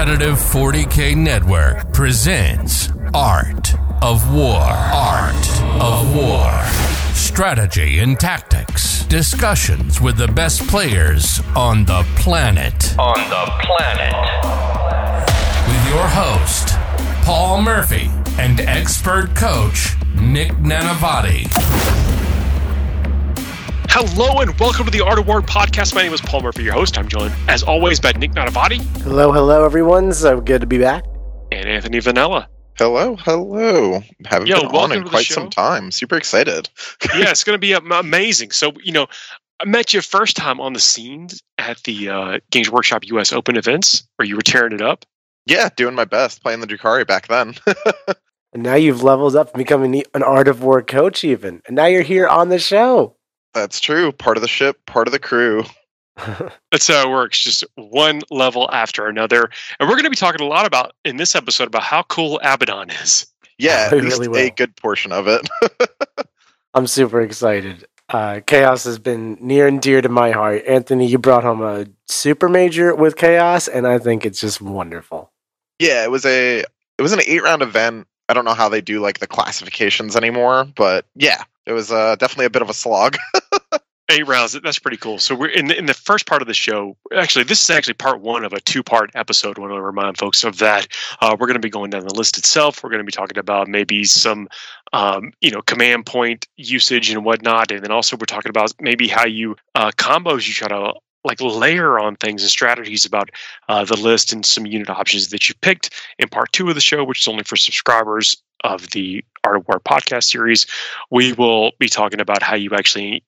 Competitive 40K Network presents Art of War. Art of War. Strategy and tactics. Discussions with the best players on the planet. On the planet. With your host, Paul Murphy, and expert coach, Nick Nanavati. Hello and welcome to the Art of War podcast. My name is Paul Murphy, your host. I'm joined, as always, by Nick Nanavati Hello, hello, everyone. So good to be back. and Anthony Vanella. Hello, hello. Haven't Yo, been on in quite some time. Super excited. yeah, it's going to be amazing. So, you know, I met you first time on the scenes at the uh, Games Workshop US Open events where you were tearing it up. Yeah, doing my best playing the Drukhari back then. And now you've leveled up and becoming an Art of War coach, even. And now you're here on the show. That's true. Part of the ship, part of the crew. That's how it works, just one level after another. And we're going to be talking a lot about in this episode about how cool Abaddon is. Yeah, at We least really a good portion of it. I'm super excited. Uh, Chaos has been near and dear to my heart. Anthony, you brought home a super major with Chaos, and I think it's just wonderful. yeah, it was a it was an eight round event. I don't know how they do like the classifications anymore, but yeah, it was uh, definitely a bit of a slog. Eight rounds. That's pretty cool. So we're in the, in the first part of the show. Actually, this is actually part one of a two part episode. I want to remind folks of that. Uh, we're going to be going down the list itself. We're going to be talking about maybe some, um, you know, command point usage and whatnot, and then also we're talking about maybe how you uh, combos you try to like layer on things and strategies about uh, the list and some unit options that you picked in part two of the show, which is only for subscribers of the Art of War podcast series. We will be talking about how you actually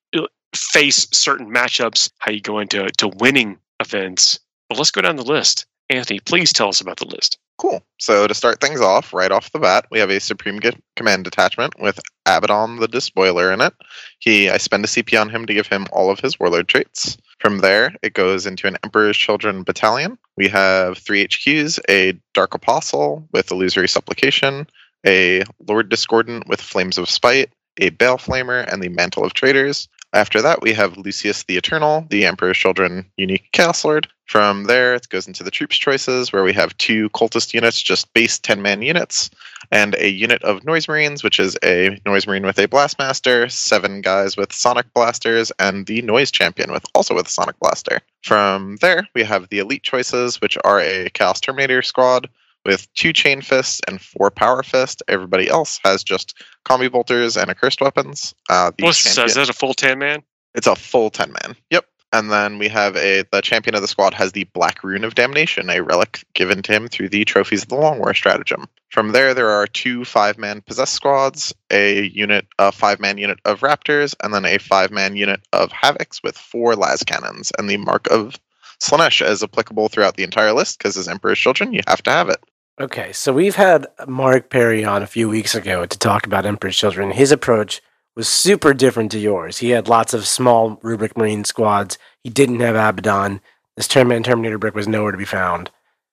face certain matchups, how you go into to winning events. But let's go down the list. Anthony, please tell us about the list. Cool. So to start things off, right off the bat, we have a Supreme Command detachment with Abaddon the Despoiler in it. He, I spend a CP on him to give him all of his Warlord traits. From there, it goes into an Emperor's Children battalion. We have three HQs: a Dark Apostle with Illusory Supplication, a Lord Discordant with Flames of Spite, a Bale Flamer, and the Mantle of Traitors. After that, we have Lucius the Eternal, the Emperor's Children unique Chaos Lord. From there, it goes into the troops choices, where we have two cultist units, just base 10 man units, and a unit of Noise Marines, which is a Noise Marine with a Blastmaster, seven guys with Sonic Blasters, and the Noise Champion with also with a Sonic Blaster. From there, we have the elite choices, which are a Chaos Terminator squad with two Chain Fists and four Power Fist. Everybody else has just Combi Bolters and Accursed Weapons. Uh, the What's champion- is that a full ten man? it's a full 10 man. Yep. And then we have a the champion of the squad has the Black Rune of Damnation, a relic given to him through the Trophies of the Long War stratagem. From there, there are two five man possessed squads, a unit, a five man unit of Raptors, and then a five man unit of Havocs with four las cannons. And the mark of Slaanesh is applicable throughout the entire list because as Emperor's Children, you have to have it. Okay, so we've had Mark Perry on a few weeks ago to talk about Emperor's Children. His approach was super different to yours. He had lots of small Rubric Marine squads. He didn't have Abaddon. This Terminator Terminator brick was nowhere to be found.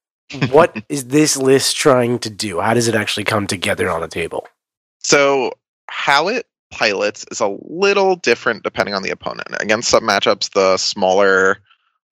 what is this list trying to do? How does it actually come together on the table? So how it pilots is a little different depending on the opponent. Against some matchups, the smaller,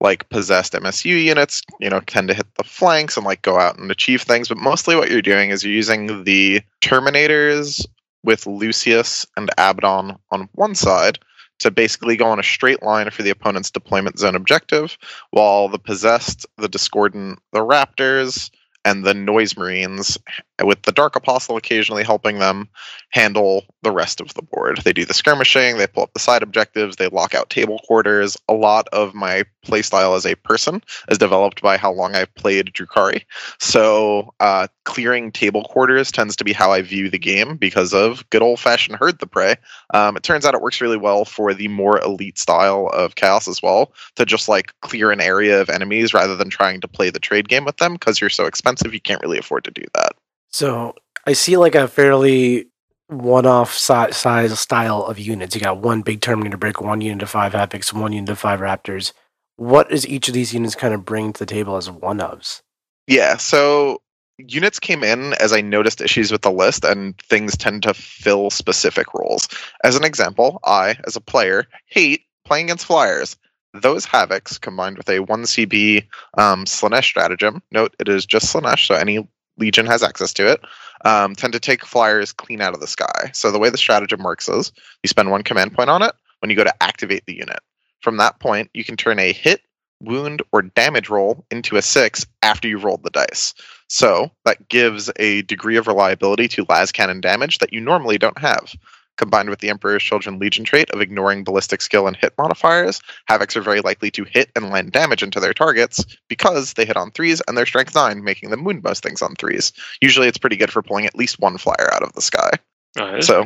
like possessed MSU units, you know, tend to hit the flanks and like go out and achieve things. But mostly, what you're doing is you're using the Terminators with Lucius and Abaddon on one side to basically go on a straight line for the opponent's deployment zone objective, while the possessed, the discordant, the Raptors, and the Noise Marines, with the Dark Apostle occasionally helping them, handle the rest of the board. They do the skirmishing, they pull up the side objectives, they lock out table quarters. A lot of my playstyle as a person is developed by how long I've played Drukhari. So uh, clearing table quarters tends to be how I view the game because of good old fashioned herd the prey. Um, it turns out it works really well for the more elite style of chaos as well to just like clear an area of enemies rather than trying to play the trade game with them because you're so expensive you can't really afford to do that. So I see like a fairly one-off si- size style of units. You got one big Terminator brick, one unit of five Havocs, one unit of five Raptors. What does each of these units kind of bring to the table as one ofs? Yeah, so units came in as I noticed issues with the list, and things tend to fill specific roles. As an example, I, as a player, hate playing against flyers. Those Havocs combined with a 1CP um, Slaanesh stratagem, note it is just Slaanesh, so any Legion has access to it, um, tend to take flyers clean out of the sky. So the way the stratagem works is you spend one command point on it when you go to activate the unit. From that point, you can turn a hit, wound, or damage roll into a six after you've rolled the dice. So that gives a degree of reliability to las cannon damage that you normally don't have. Combined with the Emperor's Children Legion trait of ignoring ballistic skill and hit modifiers, Havocs are very likely to hit and land damage into their targets because they hit on threes and they're strength nine, making them wound most things on threes. Usually it's pretty good for pulling at least one flyer out of the sky. Oh, So-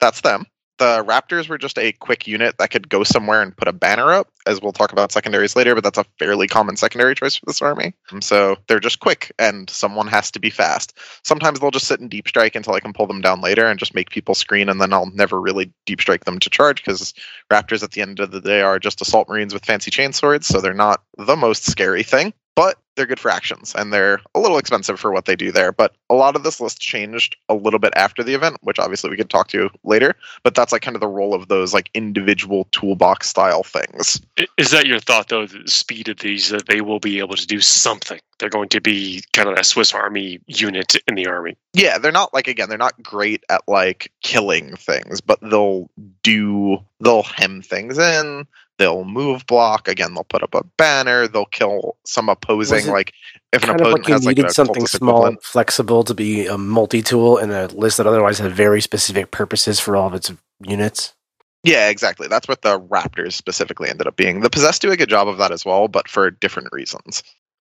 That's them. The Raptors were just a quick unit that could go somewhere and put a banner up, as we'll talk about secondaries later, but that's a fairly common secondary choice for this army. And um, so they're just quick, and someone has to be fast. Sometimes they'll just sit in deep strike until I can pull them down later and just make people screen, and then I'll never really deep strike them to charge because Raptors at the end of the day are just assault marines with fancy chain swords, so they're not the most scary thing. But they're good for actions, and they're a little expensive for what they do there. But a lot of this list changed a little bit after the event, which obviously we could talk to later. But that's like kind of the role of those like individual toolbox style things. Is that your thought, though, the speed of these, that they will be able to do something? They're going to be kind of a Swiss Army unit in the army. Yeah, they're not like again, they're not great at like killing things, but they'll do they'll hem things in, they'll move block, again, they'll put up a banner, they'll kill some opposing like if an opponent like you has like needed a something small, equivalent. flexible to be a multi-tool in a list that otherwise had very specific purposes for all of its units. Yeah, exactly. That's what the Raptors specifically ended up being. The Possessed do a good job of that as well, but for different reasons.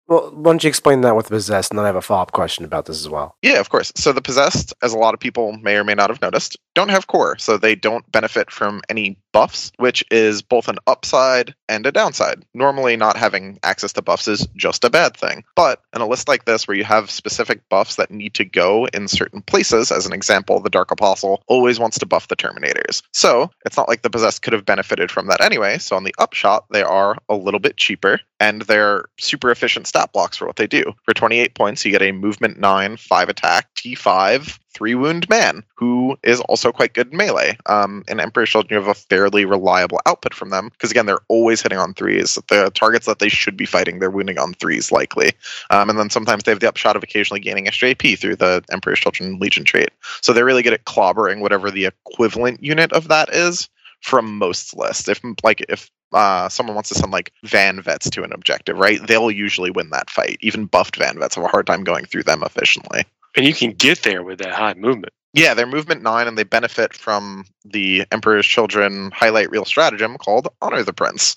Well, why don't you explain that with the possessed, and then I have a follow-up question about this as well. Yeah, of course. So the possessed, as a lot of people may or may not have noticed, don't have core, so they don't benefit from any buffs, which is both an upside and a downside. Normally, not having access to buffs is just a bad thing. But in a list like this, where you have specific buffs that need to go in certain places, as an example, the Dark Apostle always wants to buff the Terminators. So it's not like the possessed could have benefited from that anyway. So on the upshot, they are a little bit cheaper, and they're super efficient stat blocks for what they do. For 28 points, you get a movement 9, 5 attack, T5, 3 wound man, who is also quite good in melee. Um, in Emperor's Children, you have a fairly reliable output from them, because again, they're always hitting on threes. The targets that they should be fighting, they're wounding on threes likely. Um, and then sometimes they have the upshot of occasionally gaining extra AP through the Emperor's Children Legion trait. So they're really good at clobbering whatever the equivalent unit of that is from most lists. If like if uh, someone wants to send like van vets to an objective, right? They'll usually win that fight. Even buffed van vets have a hard time going through them efficiently. And you can get there with that high movement. Yeah, they're movement nine, and they benefit from the Emperor's Children highlight reel stratagem called Honor the Prince.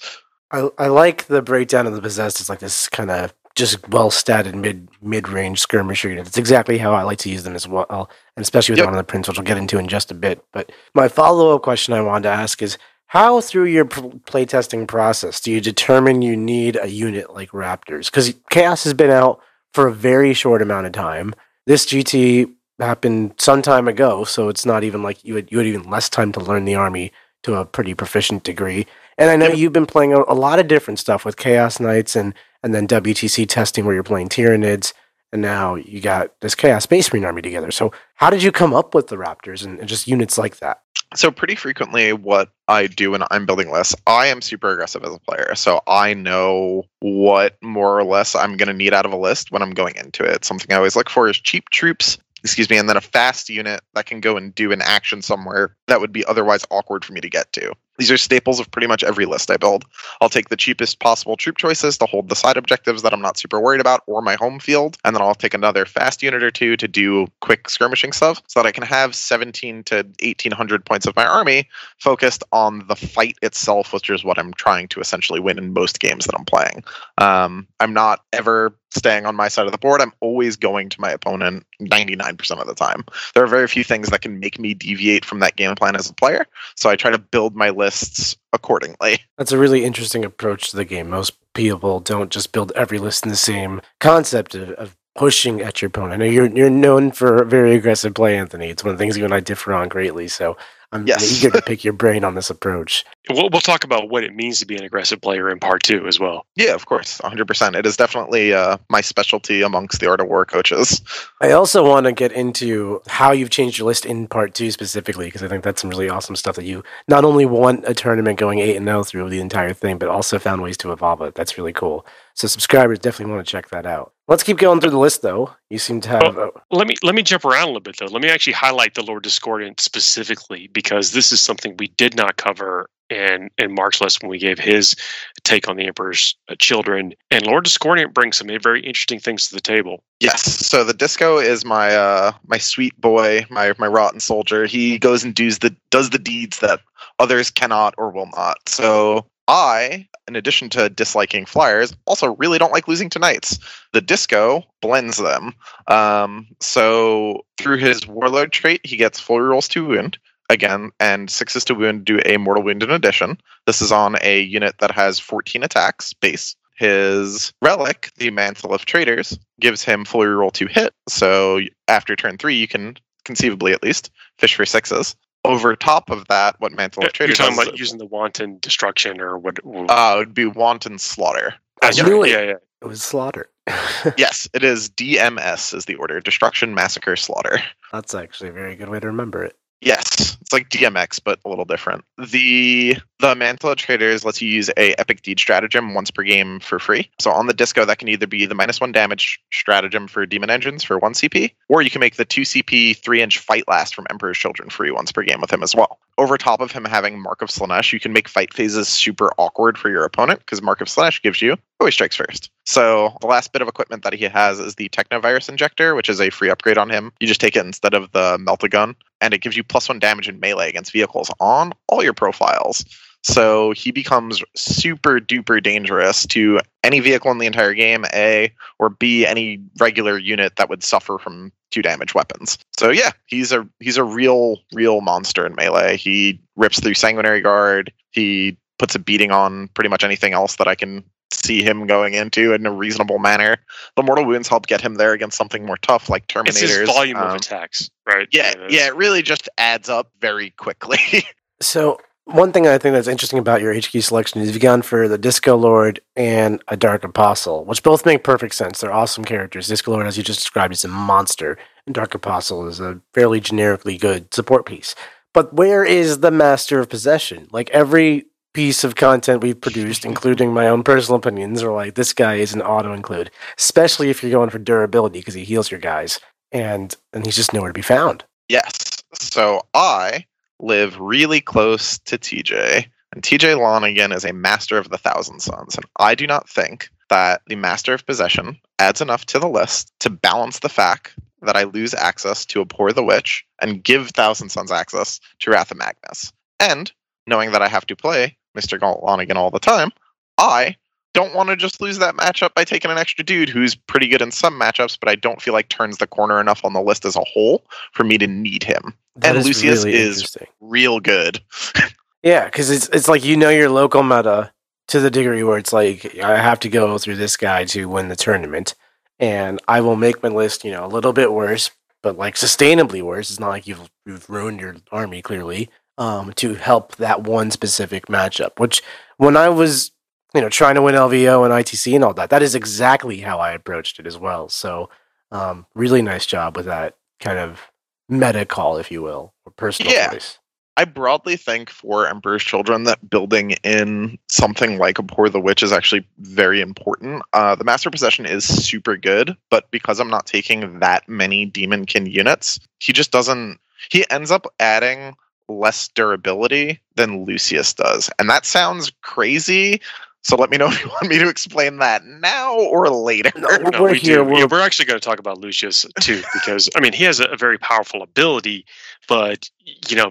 I, I like the breakdown of the possessed. It's like this kind of just well statted mid mid range skirmisher unit. It's exactly how I like to use them as well, and especially with Yep. one of the prints, which we'll get into in just a bit. But my follow up question I wanted to ask is. How, through your playtesting process, do you determine you need a unit like Raptors? Because Chaos has been out for a very short amount of time. This GT happened some time ago, so it's not even like you had you had even less time to learn the army to a pretty proficient degree. And I know you've been playing a, a lot of different stuff with Chaos Knights and and then WTC testing where you're playing Tyranids, and now you got this Chaos Space Marine army together. So how did you come up with the Raptors and, and just units like that? So pretty frequently what I do when I'm building lists, I am super aggressive as a player. So I know what more or less I'm going to need out of a list when I'm going into it. Something I always look for is cheap troops, excuse me, and then a fast unit that can go and do an action somewhere that would be otherwise awkward for me to get to. These are staples of pretty much every list I build. I'll take the cheapest possible troop choices to hold the side objectives that I'm not super worried about or my home field, and then I'll take another fast unit or two to do quick skirmishing stuff so that I can have 17 to 1800 points of my army focused on the fight itself, which is what I'm trying to essentially win in most games that I'm playing. Um, I'm not ever staying on my side of the board. I'm always going to my opponent 99% of the time. There are very few things that can make me deviate from that game plan as a player, so I try to build my lists accordingly. That's a really interesting approach to the game. Most people don't just build every list in the same concept of, of pushing at your opponent. I know you're you're known for very aggressive play, Anthony. It's one of the things you and I differ on greatly. So I'm Yes. eager to pick your brain on this approach. We'll, we'll talk about what it means to be an aggressive player in part two as well. Yeah, of course, 100%. It is definitely uh, my specialty amongst the Art of War coaches. I also want to get into how you've changed your list in part two specifically, because I think that's some really awesome stuff that you not only want a tournament going eight and zero through the entire thing, but also found ways to evolve it. That's really cool. So subscribers definitely want to check that out. Let's keep going through the list, though. You seem to have. uh, Let me let me jump around a little bit though. Let me actually highlight the Lord Discordant specifically because this is something we did not cover in in Mark's list when we gave his take on the Emperor's uh, children. And Lord Discordant brings some very interesting things to the table. Yes. So the disco is my uh my sweet boy, my my rotten soldier. He goes and does the does the deeds that others cannot or will not. So I, in addition to disliking flyers, also really don't like losing to knights. The disco blends them. Um, so through his warlord trait, he gets full rolls to wound again, and sixes to wound do a mortal wound in addition. This is on a unit that has 14 attacks base. His relic, the Mantle of Traitors, gives him full reroll to hit. So after turn three, you can conceivably at least fish for sixes. Over top of that, what Mantle of You're Traitors talking does about using the wanton destruction or what? uh, would be wanton slaughter. That's I right. it. Yeah, yeah. it was slaughter. yes, it is DMS is the order: destruction, massacre, slaughter. That's actually a very good way to remember it. Yes, it's like DMX, but a little different. The the Mantle of Traitors lets you use a Epic Deed stratagem once per game for free. So on the disco, that can either be the minus one damage stratagem for Demon Engines for one CP, or you can make the two CP three inch Fight Last from Emperor's Children free once per game with him as well. Over top of him having Mark of Slaanesh, you can make fight phases super awkward for your opponent because Mark of Slaanesh gives you always strikes first. So the last bit of equipment that he has is the Technovirus Injector, which is a free upgrade on him. You just take it instead of the Melt-A-Gun, and it gives you plus one damage in melee against vehicles on all your profiles. So he becomes super duper dangerous to any vehicle in the entire game, A, or B, any regular unit that would suffer from two damage weapons. So yeah, he's a he's a real, real monster in melee. He rips through Sanguinary Guard, he puts a beating on pretty much anything else that I can see him going into in a reasonable manner. The mortal wounds help get him there against something more tough like Terminators. It's his volume of Um, attacks, right? yeah, that's- yeah, it really just adds up very quickly. So one thing I think that's interesting about your HQ selection is you've gone for the Disco Lord and a Dark Apostle, which both make perfect sense. They're awesome characters. Disco Lord, as you just described, is a monster, and Dark Apostle is a fairly generically good support piece. But where is the Master of Possession? Like every piece of content we've produced, including my own personal opinions, are like this guy is an auto include, especially if you're going for durability because he heals your guys, and and he's just nowhere to be found. Yes. So I live really close to TJ, and TJ Lonigan is a master of the Thousand Suns, and I do not think that the Master of Possession adds enough to the list to balance the fact that I lose access to Abhor the Witch and give Thousand Suns access to Wrath of Magnus. And knowing that I have to play Mr. Lonigan all the time, I don't want to just lose that matchup by taking an extra dude who's pretty good in some matchups, but I don't feel like turns the corner enough on the list as a whole for me to need him. That And Lucius is- Real good. Yeah, because it's it's like you know your local meta to the degree where it's like I have to go through this guy to win the tournament, and I will make my list, you know, a little bit worse, but like sustainably worse. It's not like you've you've ruined your army clearly um, to help that one specific matchup. Which when I was you know trying to win LVO and ITC and all that, that is exactly how I approached it as well. So um, really nice job with that kind of meta call, if you will, or personal Yeah. choice. I broadly think for Emperor's Children that building in something like Abhor the Witch is actually very important. Uh, the Master Possession is super good, but because I'm not taking that many Demonkin units, he just doesn't. He ends up adding less durability than Lucius does. And that sounds crazy. So let me know if you want me to explain that now or later. No, No, we're we here. do. We're, Yeah, we're actually going to talk about Lucius too, because I mean he has a, a very powerful ability, but you know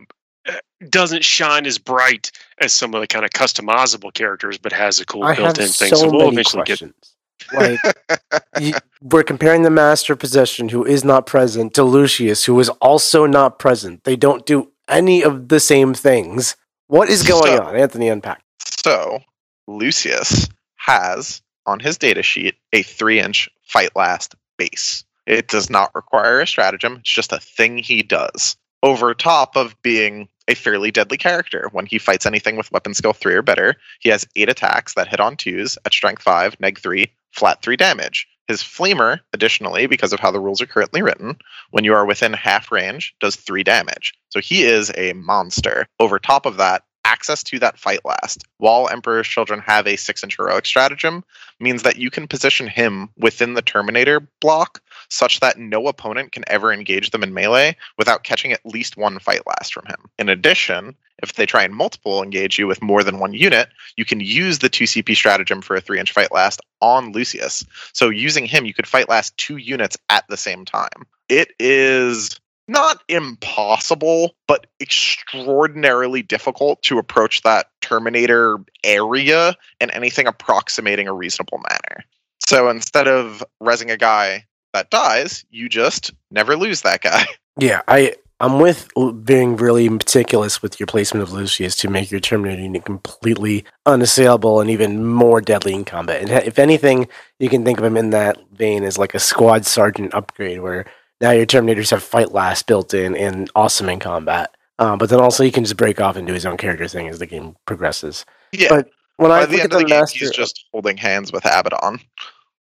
uh, doesn't shine as bright as some of the kind of customizable characters, but has a cool I built-in thing. so So we'll many eventually get. questions. Like, you, we're comparing the Master of Possession, who is not present, to Lucius, who is also not present. They don't do any of the same things. What is going So- on, Anthony? Unpack. So Lucius has on his data sheet a three inch fight last base. It does not require a stratagem, it's just a thing he does. Over top of being a fairly deadly character. When he fights anything with weapon skill 3 or better, he has 8 attacks that hit on 2s at strength 5, neg 3, flat 3 damage. His flamer, additionally, because of how the rules are currently written, when you are within half range, does 3 damage. So he is a monster. Over top of that, access to that fight last while Emperor's Children have a six inch heroic stratagem means that you can position him within the Terminator block such that no opponent can ever engage them in melee without catching at least one fight last from him. In addition, if they try and multiple engage you with more than one unit, you can use the 2 CP stratagem for a 3 inch fight last on Lucius. So using him, you could fight last two units at the same time. It is not impossible, but extraordinarily difficult to approach that Terminator area in anything approximating a reasonable manner. So instead of resing a guy that dies, you just never lose that guy. Yeah, I I'm with being really meticulous with your placement of Lucius to make your Terminator unit completely unassailable and even more deadly in combat. And if anything, you can think of him in that vein as like a squad sergeant upgrade, where now your Terminators have fight last built in and awesome in combat. Um, but then also he can just break off and do his own character thing as the game progresses. Yeah. But when By I the look end at of the, the game, master, he's just holding hands with Abaddon.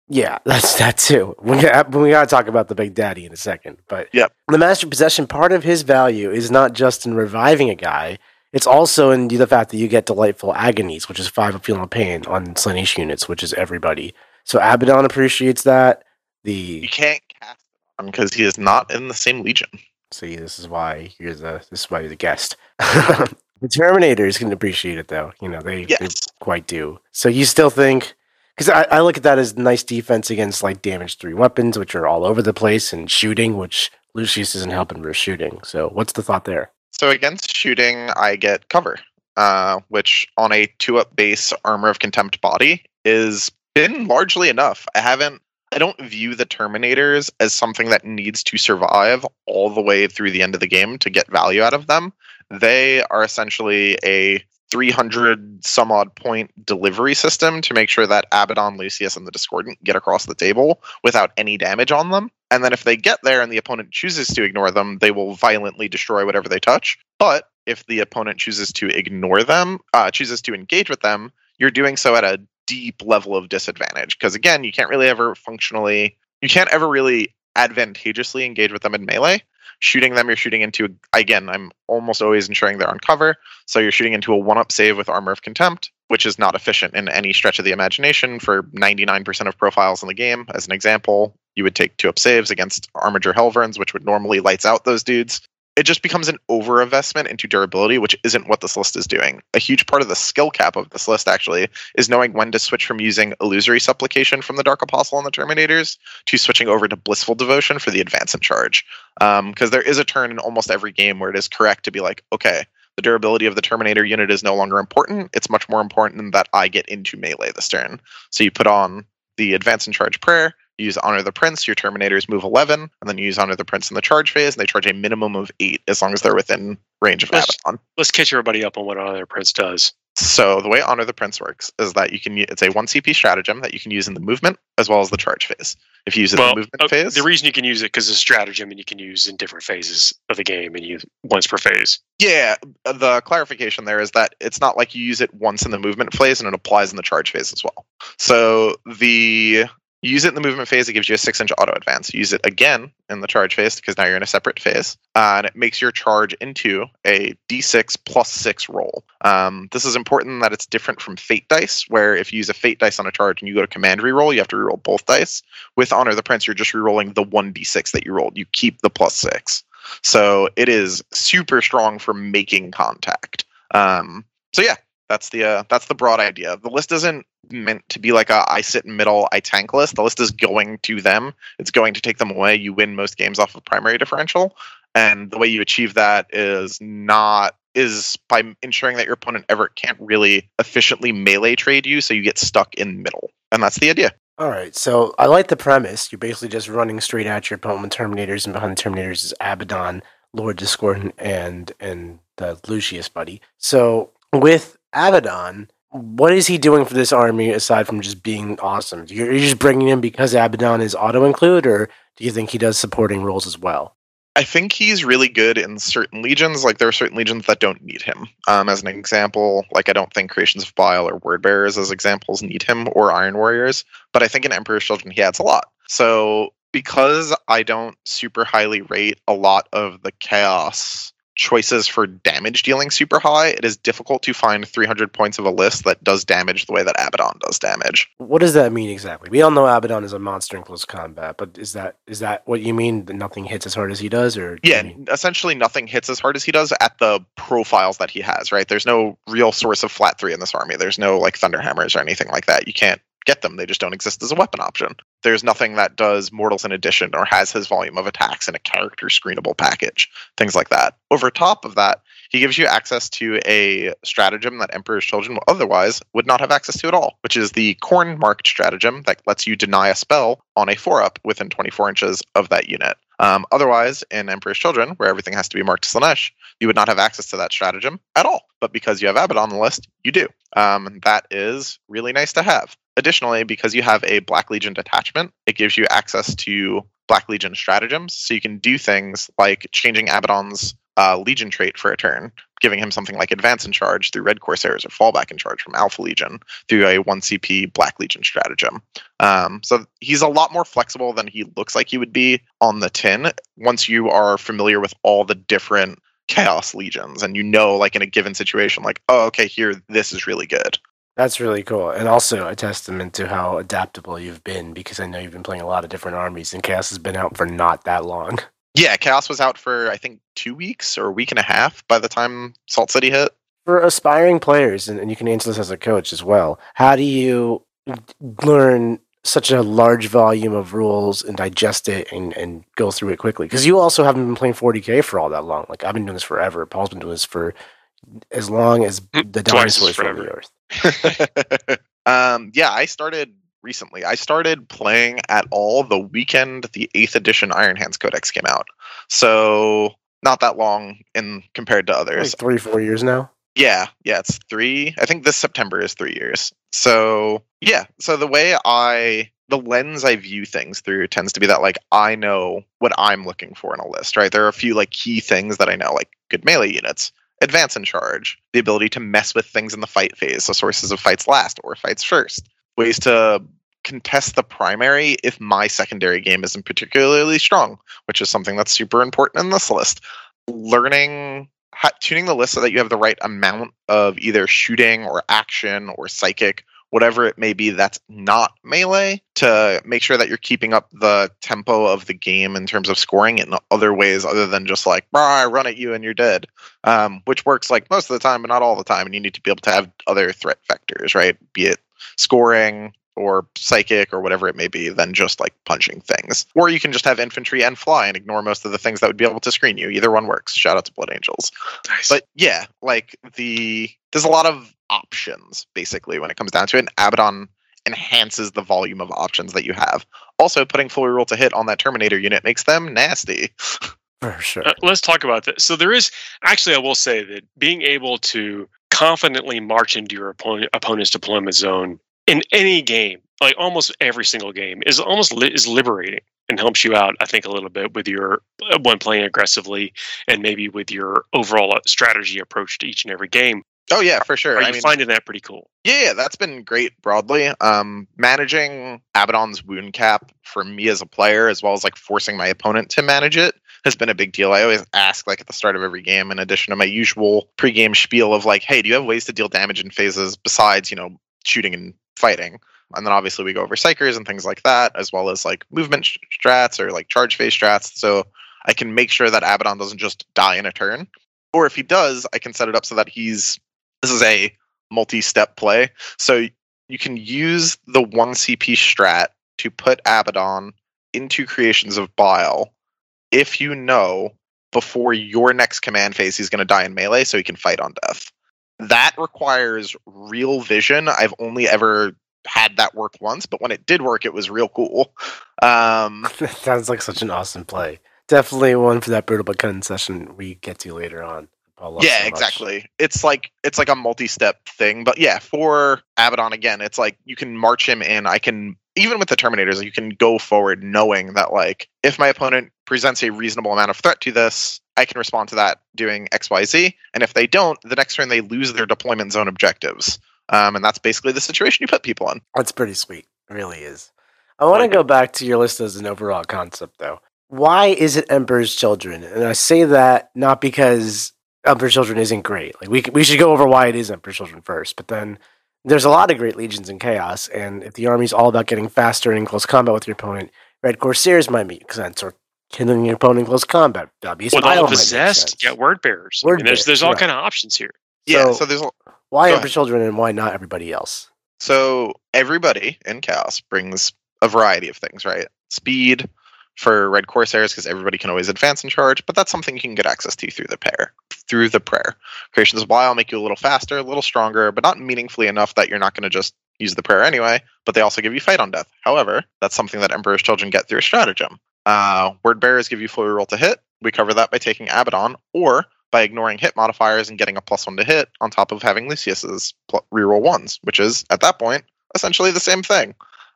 Yeah, that's that too. We got, we got to talk about the Big Daddy in a second. But Yep. the Master Possession, part of his value is not just in reviving a guy, it's also in the fact that you get delightful agonies, which is five of feeling pain on Slaanesh units, which is everybody. So Abaddon appreciates that. The You can't because he is not in the same legion. see, this is why you're the this is why you're the guest. the Terminators can appreciate it though. You know they, they quite do. So you still think because I, I look at that as nice defense against like damage three weapons, which are all over the place, and shooting, which Lucius isn't helping for shooting. So what's the thought there? So against shooting, I get cover, uh, which on a two up base armor of contempt body is been largely enough. I haven't. I don't view the Terminators as something that needs to survive all the way through the end of the game to get value out of them. They are essentially a 300 some odd point delivery system to make sure that Abaddon, Lucius, and the Discordant get across the table without any damage on them. And then if they get there and the opponent chooses to ignore them, they will violently destroy whatever they touch. But if the opponent chooses to ignore them, uh, chooses to engage with them, you're doing so at a deep level of disadvantage. Because again, you can't really ever functionally, you can't ever really advantageously engage with them in melee. Shooting them, you're shooting into, again, I'm almost always ensuring they're on cover. So you're shooting into a one up save with Armor of Contempt, which is not efficient in any stretch of the imagination for 99% of profiles in the game. As an example, you would take two up saves against Armiger Helverins, which would normally lights out those dudes. It just becomes an over investment into durability, which isn't what this list is doing. A huge part of the skill cap of this list, actually, is knowing when to switch from using Illusory Supplication from the Dark Apostle and the Terminators to switching over to Blissful Devotion for the Advance and Charge. Um, because there is a turn in almost every game where it is correct to be like, okay, the durability of the Terminator unit is no longer important. It's much more important that I get into melee this turn. So you put on the Advance and Charge Prayer, you use Honor the Prince, your Terminators move 11, and then you use Honor the Prince in the charge phase, and they charge a minimum of 8 as long as they're within range of Let's- Abaddon. Let's catch everybody up on what Honor the Prince does. So the way Honor the Prince works is that you can it's a 1 CP stratagem that you can use in the movement as well as the charge phase. If you use it in the movement uh, phase, the reason you can use it because it's a stratagem and you can use in different phases of the game and use once per phase. Yeah, the clarification there is that it's not like you use it once in the movement phase and it applies in the charge phase as well. So the you use it in the movement phase, it gives you a six inch auto advance. Use it again in the charge phase because now you're in a separate phase, uh, and it makes your charge into a d6 plus six roll. Um, this is important that it's different from fate dice, where if you use a fate dice on a charge and you go to command reroll, you have to reroll both dice. With Honor the Prince, you're just rerolling the one d6 that you rolled. You keep the plus six. So it is super strong for making contact. Um, so yeah, that's the uh, that's the broad idea. The list isn't meant to be like a I sit middle, I tank list. The list is going to them. It's going to take them away. You win most games off of primary differential, and the way you achieve that is not is by ensuring that your opponent ever can't really efficiently melee trade you, so you get stuck in middle, and that's the idea. All right, so I like the premise. You're basically just running straight at your opponent with Terminators, and behind the Terminators is Abaddon, Lord Discordant, and and the Lucius buddy. So with Abaddon, what is he doing for this army aside from just being awesome? You're, just bringing him because Abaddon is auto include, or do you think he does supporting roles as well? I think he's really good in certain legions. Like there are certain legions that don't need him. Um, as an example, like I don't think Creations of Bile or Word Bearers as examples need him or Iron Warriors, but I think in Emperor's Children he adds a lot. So because I don't super highly rate a lot of the chaos choices for damage dealing super high, it is difficult to find 300 points of a list that does damage the way that Abaddon does damage. What does that mean exactly? We all know Abaddon is a monster in close combat, but is that is that what you mean? That nothing hits as hard as he does, or yeah, mean- essentially nothing hits as hard as he does at the profiles that he has. Right? There's no real source of flat three in this army. There's no like thunder hammers or anything like that. You can't get them. They just don't exist as a weapon option. There's nothing that does Mortals in addition or has his volume of attacks in a character screenable package, things like that. Over top of that, he gives you access to a stratagem that Emperor's Children otherwise would not have access to at all, which is the Khorne marked stratagem that lets you deny a spell on a 4 up within 24 inches of that unit. Um, otherwise, in Emperor's Children, where everything has to be marked Slaanesh, you would not have access to that stratagem at all. But because you have Abaddon the list, you do. Um, that is really nice to have. Additionally, because you have a Black Legion detachment, it gives you access to Black Legion stratagems. So you can do things like changing Abaddon's uh, Legion trait for a turn, giving him something like Advance in Charge through Red Corsairs or Fallback in Charge from Alpha Legion through a 1 CP Black Legion stratagem. Um, so he's a lot more flexible than he looks like he would be on the tin once you are familiar with all the different Chaos Legions and you know, like in a given situation, like, oh, okay, here, this is really good. That's really cool. And also a testament to how adaptable you've been because I know you've been playing a lot of different armies and Chaos has been out for not that long. Yeah, Chaos was out for I think two weeks or a week and a half by the time Salt City hit. For aspiring players, and, and you can answer this as a coach as well, how do you learn such a large volume of rules and digest it and, and go through it quickly? Because you also haven't been playing 40k for all that long. Like I've been doing this forever. Paul's been doing this for as long as mm, the dinosaurs from the earth. um, yeah, I started recently. I started playing at all the weekend the eighth edition Iron Hands Codex came out. So not that long in compared to others. Like three, four years now. Yeah, yeah, it's three. I think this September is three years. So yeah, so the way I the lens I view things through tends to be that like I know what I'm looking for in a list, right? There are a few like key things that I know, like good melee units, advance in charge, the ability to mess with things in the fight phase, so sources of fights last or fights first, ways to contest the primary if my secondary game isn't particularly strong, which is something that's super important in this list. Learning tuning the list so that you have the right amount of either shooting or action or psychic whatever it may be that's not melee to make sure that you're keeping up the tempo of the game in terms of scoring in other ways other than just like I run at you and you're dead um, which works like most of the time but not all the time and you need to be able to have other threat vectors right be it scoring or psychic or whatever it may be than just like punching things. Or you can just have infantry and fly and ignore most of the things that would be able to screen you. Either one works. Shout out to Blood Angels. Nice. But yeah, like the there's a lot of options basically when it comes down to it. And Abaddon enhances the volume of options that you have. Also, putting full roll to hit on that Terminator unit makes them nasty. For sure. Uh, let's talk about this. So there is actually, I will say that being able to confidently march into your opponent, opponent's deployment zone in any game, like almost every single game, is almost li- is liberating and helps you out. I think a little bit with your uh, when playing aggressively and maybe with your overall strategy approach to each and every game. Oh yeah, for sure. Are I you mean, finding that pretty cool? Yeah, that's been great broadly. Um, managing Abaddon's wound cap for me as a player, as well as like forcing my opponent to manage it, has been a big deal. I always ask like at the start of every game, in addition to my usual pregame spiel of like, "Hey, do you have ways to deal damage in phases besides you know shooting and fighting. And then obviously we go over psykers and things like that, as well as like movement strats or like charge phase strats. So I can make sure that Abaddon doesn't just die in a turn. Or if he does, I can set it up so that he's this is a multi-step play. So you can use the one CP strat to put Abaddon into creations of bile if you know before your next command phase he's going to die in melee so he can fight on death that requires real vision. I've only ever had that work once, but when it did work, it was real cool. Um, that sounds like such an awesome play. Definitely one for that brutal but cunning session we get to later on. Yeah so exactly it's like it's like a multi-step thing but yeah for abaddon again it's like you can march him in i can even with the terminators you can go forward knowing that like if my opponent presents a reasonable amount of threat to this i can respond to that doing xyz and if they don't the next turn they lose their deployment zone objectives um, and that's basically the situation you put people in That's pretty sweet. It really is. I want to go back to your list as an overall concept, though. Why is it Emperor's Children? And I say that not because Emperor's Children isn't great. Like we we should go over why it isn't for Children first. But then there's a lot of great legions in Chaos, and if the army's all about getting faster and in close combat with your opponent, Red Corsairs might make sense, or killing your opponent in close combat. That'd be With Spile all might make possessed, sense. you word bearers. Word I mean, there's there's bearers, all right. kind of options here. yeah So- so there's a- Why Go Emperor's Children and why not everybody else? So everybody in Chaos brings a variety of things, right? Speed for Red Corsairs because everybody can always advance and charge, but that's something you can get access to through the pair, through the prayer. Creations of Bile make you a little faster, a little stronger, but not meaningfully enough that you're not going to just use the prayer anyway. But they also give you fight on death. However, that's something that Emperor's Children get through a stratagem. Uh, word bearers give you full reroll to hit. We cover that by taking Abaddon, or by ignoring hit modifiers and getting a plus one to hit on top of having Lucius's reroll ones, which is at that point essentially the same thing.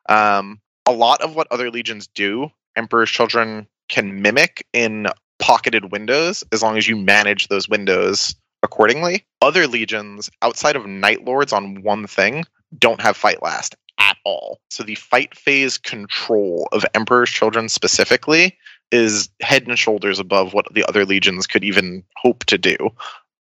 Um, a lot of what other legions do, Emperor's Children can mimic in pocketed windows as long as you manage those windows accordingly. Other legions, outside of Night Lords on one thing, don't have fight last at all. So the fight phase control of Emperor's Children specifically is head and shoulders above what the other legions could even hope to do.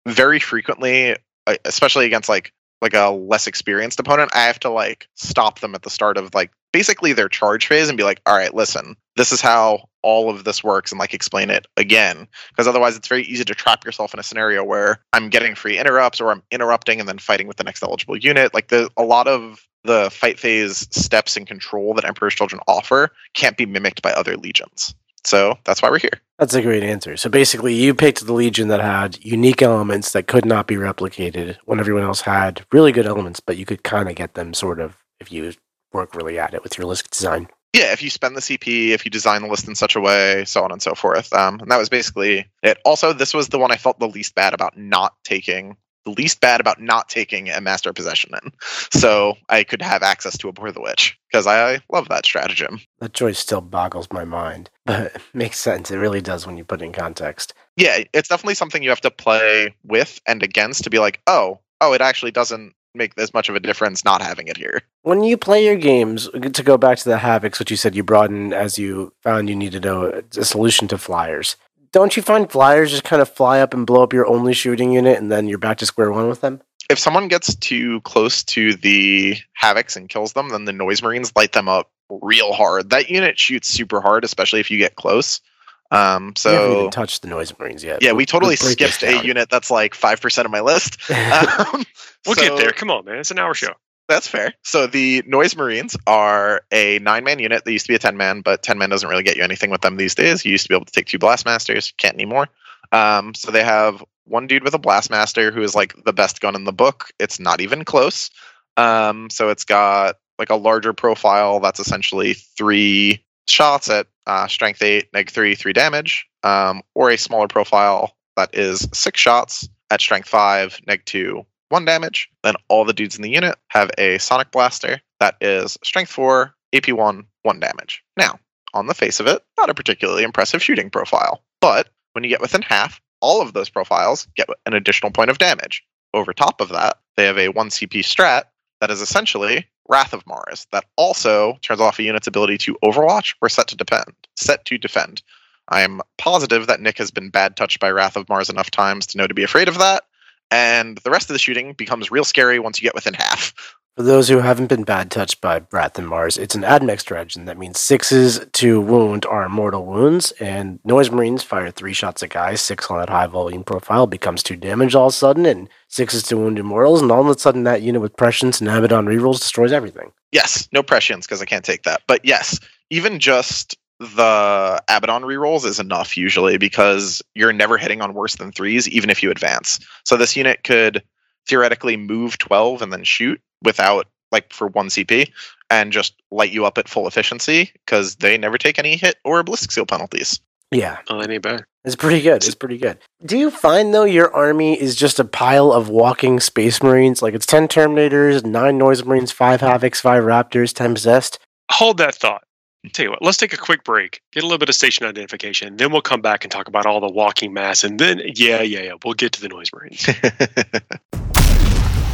Very frequently, uh, especially against like like a less experienced opponent, I have to like stop them at the start of like basically their charge phase and be like, all right, listen, this is how all of this works and like explain it again. Because otherwise it's very easy to trap yourself in a scenario where I'm getting free interrupts or I'm interrupting and then fighting with the next eligible unit. Like the a lot of the fight phase steps and control that Emperor's Children offer can't be mimicked by other legions. So that's why we're here. That's a great answer. So basically, you picked the Legion that had unique elements that could not be replicated when everyone else had really good elements, but you could kind of get them sort of if you work really at it with your list design. yeah, if you spend the CP, if you design the list in such a way, so on and so forth. Um, and that was basically it. Also, this was the one I felt the least bad about not taking. The least bad about not taking a master possession in, so I could have access to Abhor the Witch because I love that stratagem. That choice still boggles my mind, but it makes sense. It really does when you put it in context. Yeah, it's definitely something you have to play with and against to be like, oh, oh, it actually doesn't make as much of a difference not having it here. When you play your games, to go back to the Havocs, which you said you brought in as you found you needed a, a solution to flyers, don't you find flyers just kind of fly up and blow up your only shooting unit and then you're back to square one with them? if someone gets too close to the havocs and kills them, then the noise marines light them up real hard. That unit shoots super hard, especially if you get close. Um, we haven't so even touched the noise marines yet. yeah, we We'll- totally we'll skipped a unit that's like five percent of my list. Um, We'll so get there. Come on, man. It's an hour show. That's fair. So the noise marines are a nine man unit. They used to be a ten man, but ten man doesn't really get you anything with them these days. You used to be able to take two blast masters, can't anymore. Um, so they have one dude with a blast master who is like the best gun in the book. It's not even close. Um, so it's got like a larger profile that's essentially three shots at uh, strength eight, neg three, three damage, um, or a smaller profile that is six shots at strength five, neg two, one damage. Then all the dudes in the unit have a sonic blaster that is strength four, AP one, one damage. Now, on the face of it, not a particularly impressive shooting profile, but when you get within half, all of those profiles get an additional point of damage. Over top of that, they have a 1 CP strat that is essentially Wrath of Mars that also turns off a unit's ability to overwatch or set to defend. Set to defend. I am positive that Nick has been bad touched by Wrath of Mars enough times to know to be afraid of that, and the rest of the shooting becomes real scary once you get within half. For those who haven't been bad touched by Wrath and Mars, it's an admech strategy. That means sixes to wound are mortal wounds, and Noise Marines fire three shots at guys, six on that high volume profile becomes two damage all of a sudden, and sixes to wound immortals, and all of a sudden that unit with prescience and Abaddon rerolls destroys everything. Yes, no prescience because I can't take that. But yes, even just the Abaddon rerolls is enough usually because you're never hitting on worse than threes, even if you advance. So this unit could theoretically move 12 and then shoot without, like, for one CP and just light you up at full efficiency because they never take any hit or ballistic skill penalties. Yeah, Oh, that ain't bad. It's pretty good. It's pretty good. Do you find though your army is just a pile of walking space marines? Like it's ten Terminators, nine Noise Marines, five Havocs, five Raptors, ten Possessed. Hold that thought. Tell you what, let's take a quick break, get a little bit of station identification, then we'll come back and talk about all the walking mass, and then yeah, yeah, yeah, we'll get to the noise marines.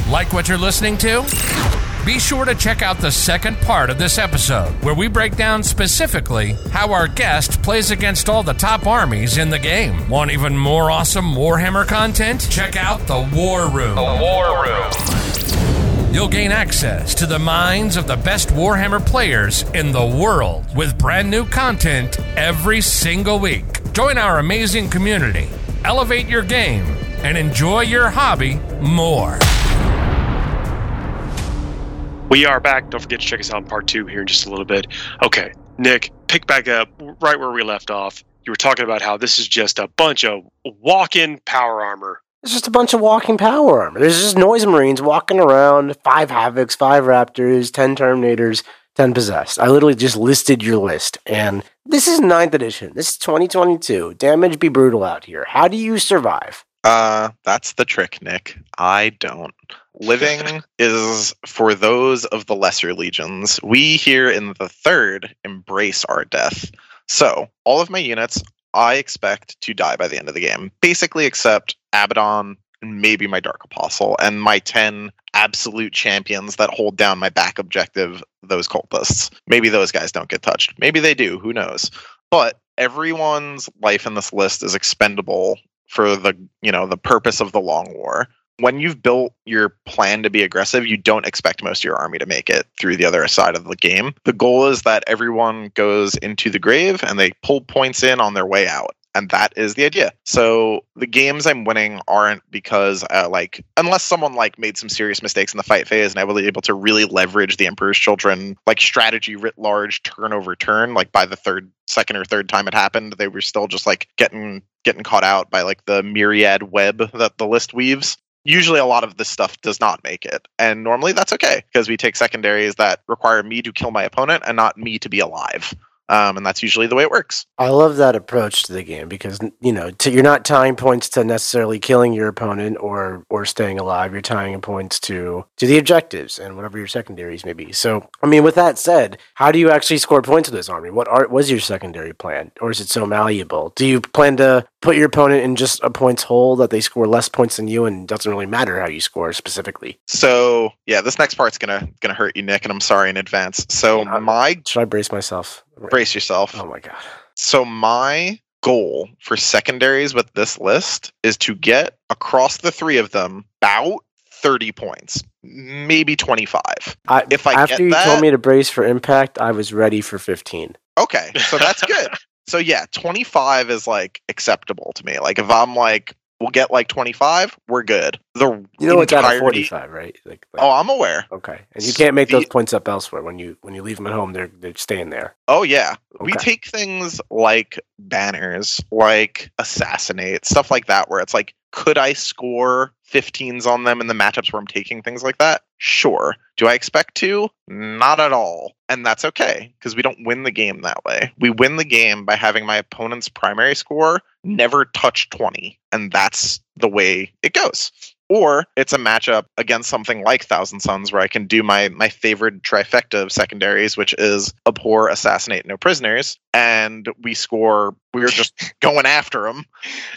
Like what you're listening to? Be sure to check out the second part of this episode, where we break down specifically how our guest plays against all the top armies in the game. Want even more awesome Warhammer content? Check out the War Room. The War Room. You'll gain access to the minds of the best Warhammer players in the world with brand new content every single week. Join our amazing community, elevate your game, and enjoy your hobby more. We are back. Don't forget to check us out in part two here in just a little bit. Okay, Nick, pick back up right where we left off. You were talking about how this is just a bunch of walk in power armor. It's just a bunch of walking power armor. There's just noise marines walking around, five Havocs, five Raptors, ten Terminators, ten Possessed. I literally just listed your list. And this is ninth edition. This is 2022. Damage be brutal out here. How do you survive? Uh, that's the trick, Nick. I don't. Living is for those of the lesser legions. We here in the third embrace our death. So, all of my units, I expect to die by the end of the game. Basically, except Abaddon and maybe my Dark Apostle and my 10 absolute champions that hold down my back objective, those cultists. Maybe those guys don't get touched. Maybe they do. Who knows? But everyone's life in this list is expendable for the you know the purpose of the long war when you've built your plan to be aggressive, you don't expect most of your army to make it through the other side of the game. The goal is that everyone goes into the grave and they pull points in on their way out. And that is the idea. So the games I'm winning aren't because, uh, like, unless someone like made some serious mistakes in the fight phase and I was able to really leverage the Emperor's Children like strategy writ large, turn over turn. Like by the third, second or third time it happened, they were still just like getting getting caught out by like the myriad web that the list weaves usually a lot of this stuff does not make it. And normally that's okay because we take secondaries that require me to kill my opponent and not me to be alive. Um, and that's usually the way it works. I love that approach to the game because you know to, you're not tying points to necessarily killing your opponent or or staying alive. You're tying points to to the objectives and whatever your secondaries may be. So, I mean, with that said, how do you actually score points with this army? What art was your secondary plan, or is it so malleable? Do you plan to put your opponent in just a points hole that they score less points than you, and doesn't really matter how you score specifically? So, yeah, this next part's gonna gonna hurt you, Nick, and I'm sorry in advance. So, my should I brace myself? brace yourself. Oh my god. So my goal for secondaries with this list is to get across the three of them about 30 points, maybe 25. I, if I after you that, told me to brace for impact, I was ready for 15. Okay, so that's good. so yeah, 25 is like acceptable to me. Like if I'm like we'll get like 25 we're good. The you know it's at 45 right? Like, like, oh i'm aware. Okay and you can't make those points up elsewhere. When you when you leave them at home they're they're staying there. Oh yeah. Okay. we take things like banners like assassinate stuff like that where it's like could i score 15s on them in the matchups where i'm taking things like that? Sure. Do i expect to? Not at all. And that's okay because we don't win the game that way. We win the game by having my opponent's primary score never touch 20 and that's the way it goes or it's a matchup against something like Thousand Sons where I can do my my favorite trifecta of secondaries, which is abhor, assassinate, no prisoners, and we score. We're just going after them.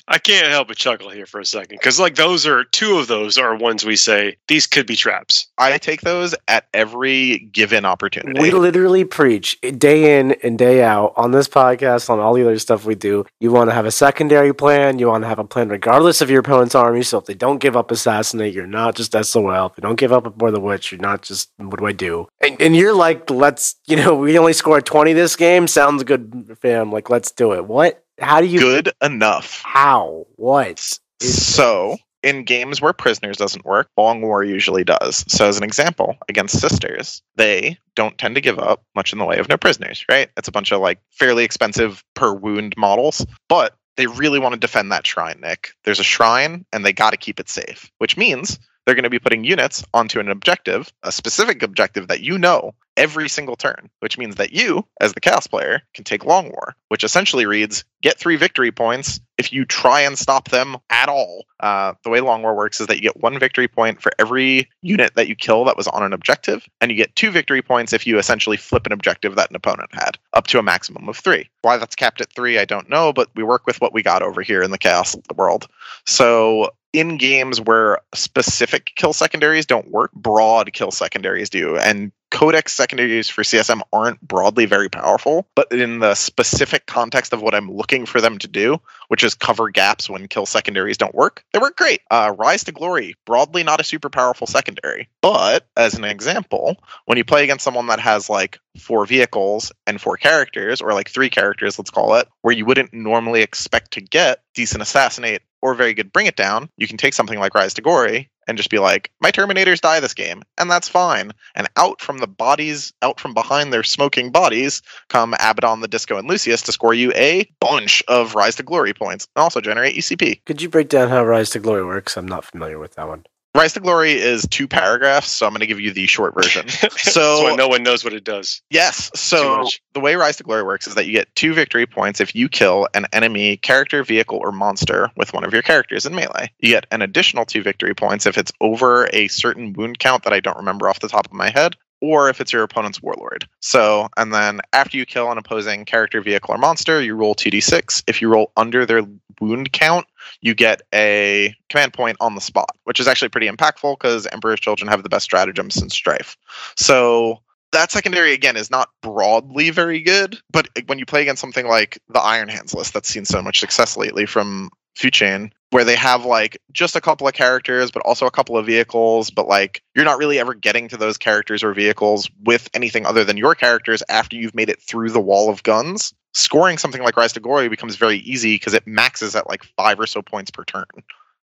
I can't help but chuckle here for a second because like those are two of those are ones we say these could be traps. I take those at every given opportunity. We literally preach day in and day out on this podcast, on all the other stuff we do. You want to have a secondary plan. You want to have a plan regardless of your opponent's army. So if they don't give up assassinate. You're not just SOL. If you don't give up abhor the witch, you're not just what do I do? And, and you're like, let's, you know, we only scored 20 this game. Sounds good, fam. Like, let's do it. What? How do you? Good enough. How? What? So in games where prisoners doesn't work, long war usually does. So as an example, against sisters, they don't tend to give up much in the way of no prisoners, right? It's a bunch of like fairly expensive per wound models, but they really want to defend that shrine, Nick. There's a shrine and they got to keep it safe, which means they're going to be putting units onto an objective, a specific objective that you know every single turn, which means that you, as the Chaos player, can take Long War, which essentially reads get three victory points if you try and stop them at all. Uh, the way Long War works is that you get one victory point for every unit that you kill that was on an objective, and you get two victory points if you essentially flip an objective that an opponent had, up to a maximum of three. Why that's capped at three, I don't know, but we work with what we got over here in the Chaos world. So in games where specific kill secondaries don't work, broad kill secondaries do. And codex secondaries for CSM aren't broadly very powerful, but in the specific context of what I'm looking for them to do, which is cover gaps when kill secondaries don't work, they work great. Uh, Rise to Glory, broadly not a super powerful secondary. But as an example, when you play against someone that has like four vehicles and four characters, or like three characters, let's call it, where you wouldn't normally expect to get decent assassinate or very good bring it down, you can take something like Rise to Glory and just be like, my Terminators die this game, and that's fine. And out from the bodies, out from behind their smoking bodies, come Abaddon, the Disco, and Lucius to score you a bunch of Rise to Glory points and also generate ECP. Could you break down how Rise to Glory works? I'm not familiar with that one. Rise to Glory is two paragraphs, so I'm going to give you the short version. So, so no one knows what it does. Yes. So the way Rise to Glory works is that you get two victory points if you kill an enemy character, vehicle, or monster with one of your characters in melee. You get an additional two victory points if it's over a certain wound count that I don't remember off the top of my head. Or if it's your opponent's warlord. So, and then after you kill an opposing character, vehicle, or monster, you roll 2d6. If you roll under their wound count, you get a command point on the spot, which is actually pretty impactful because Emperor's Children have the best stratagems since Strife. So that secondary again is not broadly very good, but when you play against something like the Iron Hands list that's seen so much success lately from Fuchain, where they have like just a couple of characters, but also a couple of vehicles, but like you're not really ever getting to those characters or vehicles with anything other than your characters after you've made it through the wall of guns. Scoring something like Rise to Glory becomes very easy because it maxes at like five or so points per turn.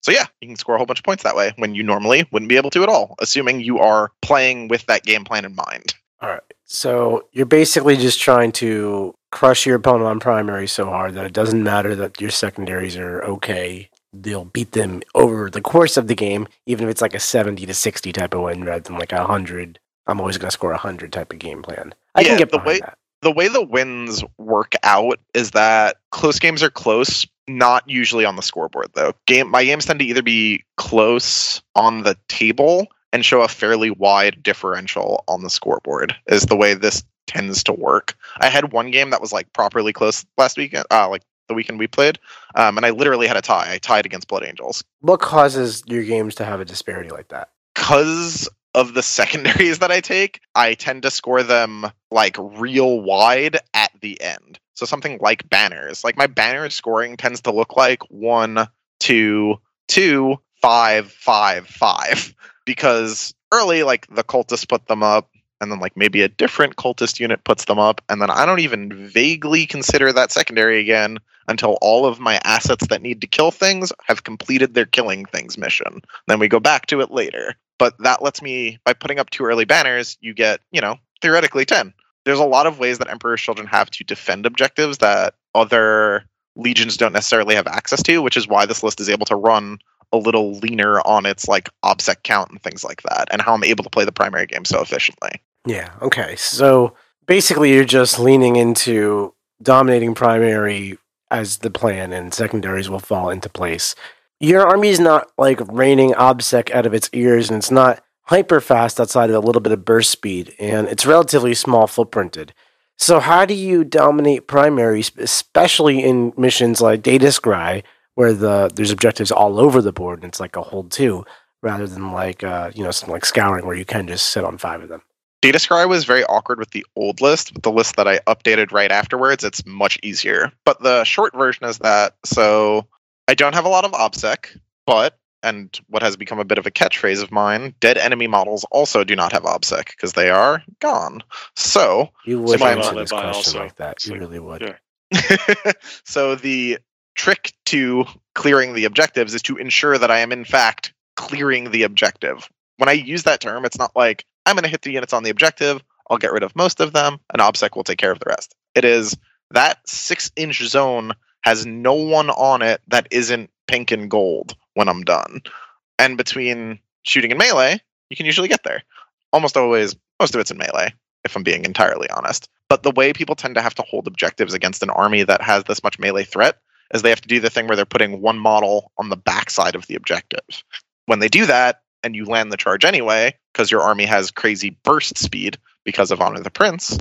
So yeah, you can score a whole bunch of points that way when you normally wouldn't be able to at all, assuming you are playing with that game plan in mind. All right. So you're basically just trying to crush your opponent on primary so hard that it doesn't matter that your secondaries are okay. They'll beat them over the course of the game, even if it's like a 70 to 60 type of win rather than like a 100. I'm always going to score a 100 type of game plan. I Yeah, can get the way- that. the way the wins work out is that close games are close not usually on the scoreboard though game my games tend to either be close on the table and show a fairly wide differential on the scoreboard is the way this tends to work i had one game that was like properly close last weekend uh like the weekend we played um, and i literally had a tie i tied against blood angels What causes your games to have a disparity like that? because of the secondaries that I take, I tend to score them like real wide at the end. So something like banners, like my banner scoring tends to look like one, two, two, five, five, five, because early, like the cultists put them up, and then like maybe a different cultist unit puts them up, and then I don't even vaguely consider that secondary again until all of my assets that need to kill things have completed their killing things mission. Then we go back to it later. But that lets me, by putting up two early banners, you get, you know, theoretically 10. There's a lot of ways that Emperor's Children have to defend objectives that other legions don't necessarily have access to, which is why this list is able to run a little leaner on its like obsec count and things like that, and how I'm able to play the primary game so efficiently. Yeah. Okay. So basically, you're just leaning into dominating primary as the plan, and secondaries will fall into place. Your army is not like raining obsec out of its ears, and it's not hyper fast outside of a little bit of burst speed, and it's relatively small footprinted. So, how do you dominate primaries, especially in missions like Data Scry, where the there's objectives all over the board, and it's like a hold two, rather than like uh, you know something like Scouring, where you can just sit on five of them. Data Scry was very awkward with the old list, but the list that I updated right afterwards, it's much easier. But the short version is that so I don't have a lot of OBSEC, but and what has become a bit of a catchphrase of mine, dead enemy models also do not have OBSEC because they are gone. So You would might answer not this question also. like that. You like- really would. yeah. so the trick to clearing the objectives is to ensure that I am in fact clearing the objective. When I use that term, it's not like I'm going to hit the units on the objective, I'll get rid of most of them, and OBSEC will take care of the rest. It is that six inch zone has no one on it that isn't pink and gold when I'm done. And between shooting and melee, you can usually get there. Almost always, most of it's in melee. if I'm being entirely honest. But the way people tend to have to hold objectives against an army that has this much melee threat is they have to do the thing where they're putting one model on the backside of the objective. When they do that, and you land the charge anyway, because your army has crazy burst speed because of Honor the Prince,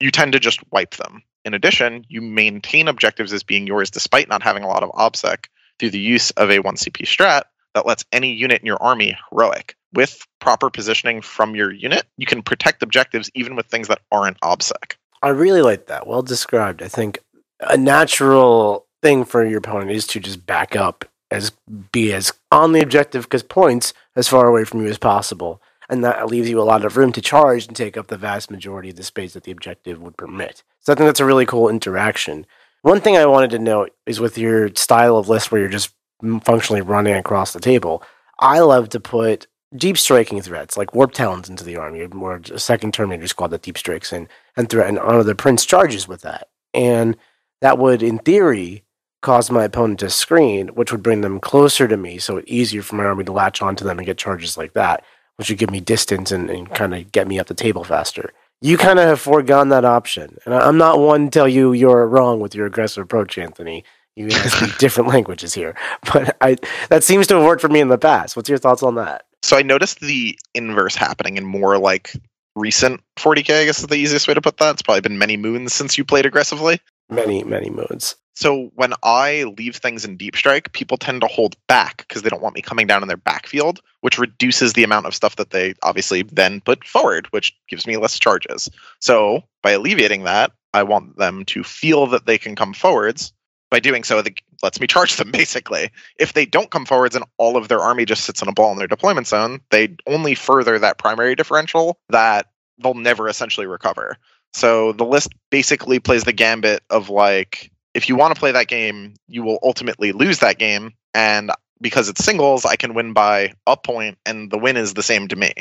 you tend to just wipe them. In addition, you maintain objectives as being yours despite not having a lot of OBSEC through the use of a 1CP strat that lets any unit in your army heroic. With proper positioning from your unit, you can protect objectives even with things that aren't OBSEC. I really like that. Well described. I think a natural thing for your opponent is to just back up as be as on the objective because points as far away from you as possible. And that leaves you a lot of room to charge and take up the vast majority of the space that the objective would permit. So I think that's a really cool interaction. One thing I wanted to note is with your style of list where you're just functionally running across the table, I love to put deep striking threats like warp talons into the army, or a second Terminator squad that deep strikes in and threaten honor the prince charges with that. And that would, in theory, cause my opponent to screen, which would bring them closer to me, so it's easier for my army to latch onto them and get charges like that, which would give me distance and, and kind of get me up the table faster. You kind of have foregone that option. And I'm not one to tell you you're wrong with your aggressive approach, Anthony. You guys speak different languages here. But I that seems to have worked for me in the past. What's your thoughts on that? So I noticed the inverse happening in more like recent 40k, I guess is the easiest way to put that. It's probably been many moons since you played aggressively. Many, many moons. So when I leave things in deep strike, people tend to hold back because they don't want me coming down in their backfield, which reduces the amount of stuff that they obviously then put forward, which gives me less charges. So by alleviating that, I want them to feel that they can come forwards. By doing so, it lets me charge them basically. If they don't come forwards and all of their army just sits in a ball in their deployment zone, they only further that primary differential that they'll never essentially recover. So the list basically plays the gambit of like if you want to play that game, you will ultimately lose that game. And because it's singles, I can win by a point, and the win is the same to me.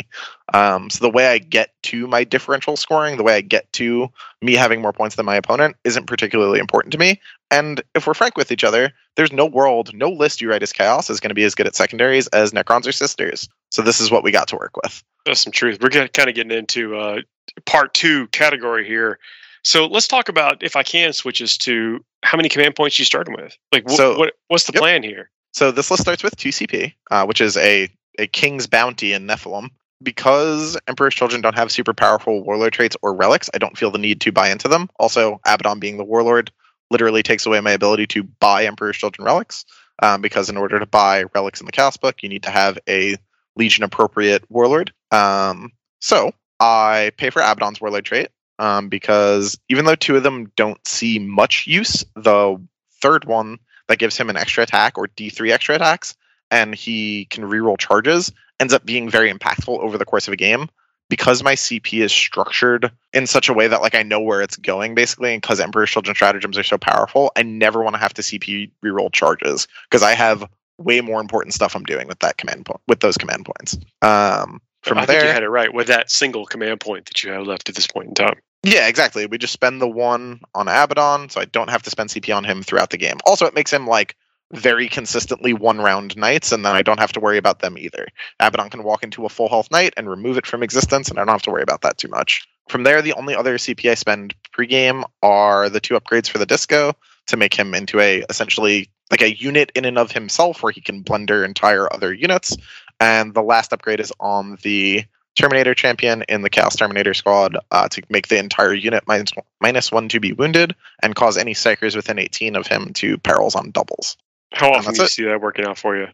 Um, so the way I get to my differential scoring, the way I get to me having more points than my opponent, isn't particularly important to me. And if we're frank with each other, there's no world, no list you write as chaos is going to be as good at secondaries as Necrons or Sisters. So this is what we got to work with. That's some truth. We're kind of getting into uh, part two category here. So let's talk about, if I can, switches to how many command points you starting with. Like, wh- So- what what's the yep. plan here? So this list starts with 2CP, uh, which is a, a King's Bounty in Nephilim. Because Emperor's Children don't have super powerful warlord traits or relics, I don't feel the need to buy into them. Also, Abaddon being the warlord literally takes away my ability to buy Emperor's Children relics. Um, because in order to buy relics in the cast Book, you need to have a Legion appropriate warlord. Um, so I pay for Abaddon's warlord trait um, because even though two of them don't see much use, the third one that gives him an extra attack or D3 extra attacks, and he can reroll charges, ends up being very impactful over the course of a game. Because my CP is structured in such a way that like I know where it's going basically, and because Emperor's Children stratagems are so powerful, I never want to have to CP reroll charges because I have way more important stuff I'm doing with that command point with those command points. Um, from I think there, you had it right with that single command point that you have left at this point in time. Yeah, exactly. We just spend the one on Abaddon, so I don't have to spend CP on him throughout the game. Also, it makes him like very consistently one round knights, and then I don't have to worry about them either. Abaddon can walk into a full health knight and remove it from existence, and I don't have to worry about that too much. From there, the only other CP I spend pregame are the two upgrades for the disco to make him into a essentially like a unit in and of himself where he can blender entire other units. And the last upgrade is on the Terminator champion in the Chaos Terminator squad uh, to make the entire unit minus, minus one to be wounded and cause any psykers within 18 of him to perils on doubles. How often that's do you it. see that working out for you?